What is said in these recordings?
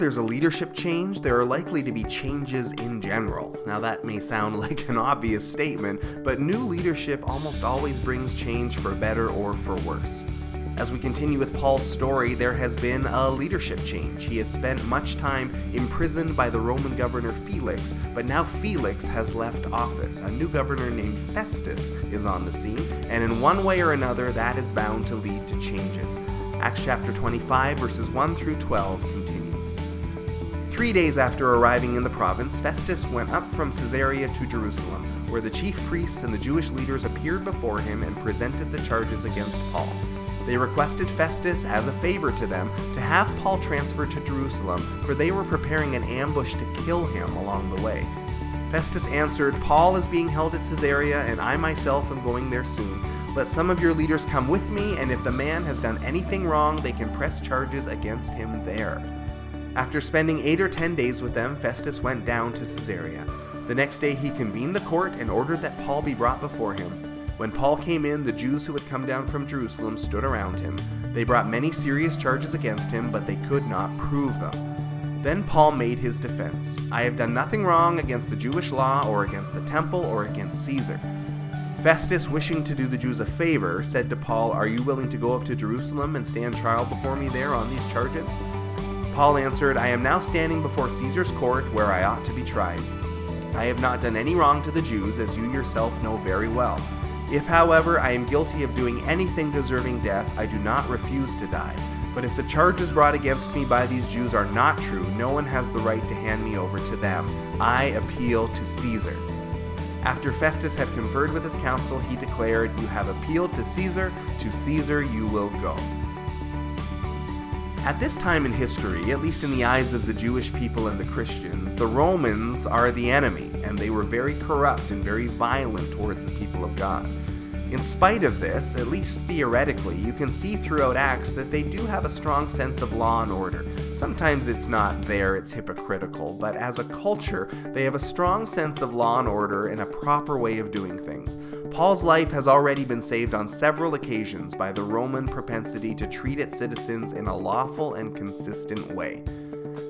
there's a leadership change, there are likely to be changes in general. Now, that may sound like an obvious statement, but new leadership almost always brings change for better or for worse. As we continue with Paul's story, there has been a leadership change. He has spent much time imprisoned by the Roman governor Felix, but now Felix has left office. A new governor named Festus is on the scene, and in one way or another, that is bound to lead to changes. Acts chapter 25, verses 1 through 12 continues. Three days after arriving in the province, Festus went up from Caesarea to Jerusalem, where the chief priests and the Jewish leaders appeared before him and presented the charges against Paul. They requested Festus, as a favor to them, to have Paul transferred to Jerusalem, for they were preparing an ambush to kill him along the way. Festus answered, Paul is being held at Caesarea, and I myself am going there soon. Let some of your leaders come with me, and if the man has done anything wrong, they can press charges against him there. After spending eight or ten days with them, Festus went down to Caesarea. The next day he convened the court and ordered that Paul be brought before him. When Paul came in, the Jews who had come down from Jerusalem stood around him. They brought many serious charges against him, but they could not prove them. Then Paul made his defense I have done nothing wrong against the Jewish law, or against the temple, or against Caesar. Festus, wishing to do the Jews a favor, said to Paul, Are you willing to go up to Jerusalem and stand trial before me there on these charges? Paul answered, I am now standing before Caesar's court where I ought to be tried. I have not done any wrong to the Jews, as you yourself know very well. If, however, I am guilty of doing anything deserving death, I do not refuse to die. But if the charges brought against me by these Jews are not true, no one has the right to hand me over to them. I appeal to Caesar. After Festus had conferred with his council, he declared, You have appealed to Caesar, to Caesar you will go. At this time in history, at least in the eyes of the Jewish people and the Christians, the Romans are the enemy, and they were very corrupt and very violent towards the people of God. In spite of this, at least theoretically, you can see throughout Acts that they do have a strong sense of law and order. Sometimes it's not there, it's hypocritical, but as a culture, they have a strong sense of law and order and a proper way of doing things. Paul's life has already been saved on several occasions by the Roman propensity to treat its citizens in a lawful and consistent way.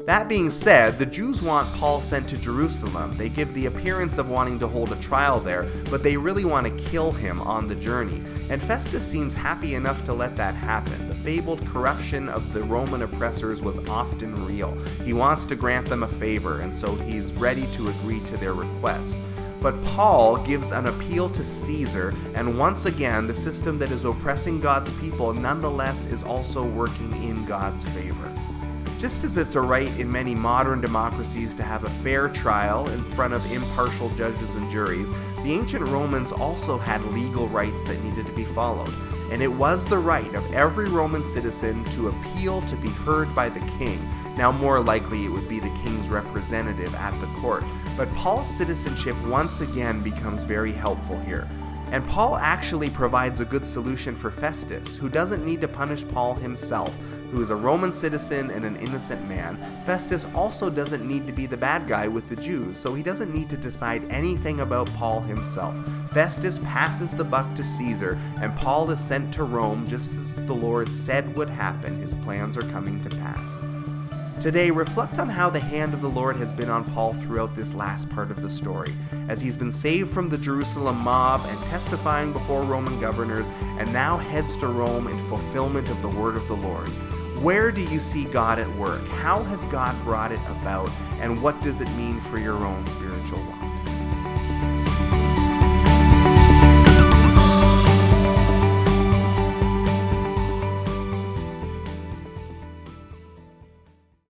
That being said, the Jews want Paul sent to Jerusalem. They give the appearance of wanting to hold a trial there, but they really want to kill him on the journey. And Festus seems happy enough to let that happen. The fabled corruption of the Roman oppressors was often real. He wants to grant them a favor, and so he's ready to agree to their request. But Paul gives an appeal to Caesar, and once again, the system that is oppressing God's people nonetheless is also working in God's favor. Just as it's a right in many modern democracies to have a fair trial in front of impartial judges and juries, the ancient Romans also had legal rights that needed to be followed. And it was the right of every Roman citizen to appeal to be heard by the king. Now, more likely, it would be the king's representative at the court. But Paul's citizenship once again becomes very helpful here. And Paul actually provides a good solution for Festus, who doesn't need to punish Paul himself, who is a Roman citizen and an innocent man. Festus also doesn't need to be the bad guy with the Jews, so he doesn't need to decide anything about Paul himself. Festus passes the buck to Caesar, and Paul is sent to Rome just as the Lord said would happen. His plans are coming to pass. Today, reflect on how the hand of the Lord has been on Paul throughout this last part of the story, as he's been saved from the Jerusalem mob and testifying before Roman governors, and now heads to Rome in fulfillment of the word of the Lord. Where do you see God at work? How has God brought it about? And what does it mean for your own spiritual walk?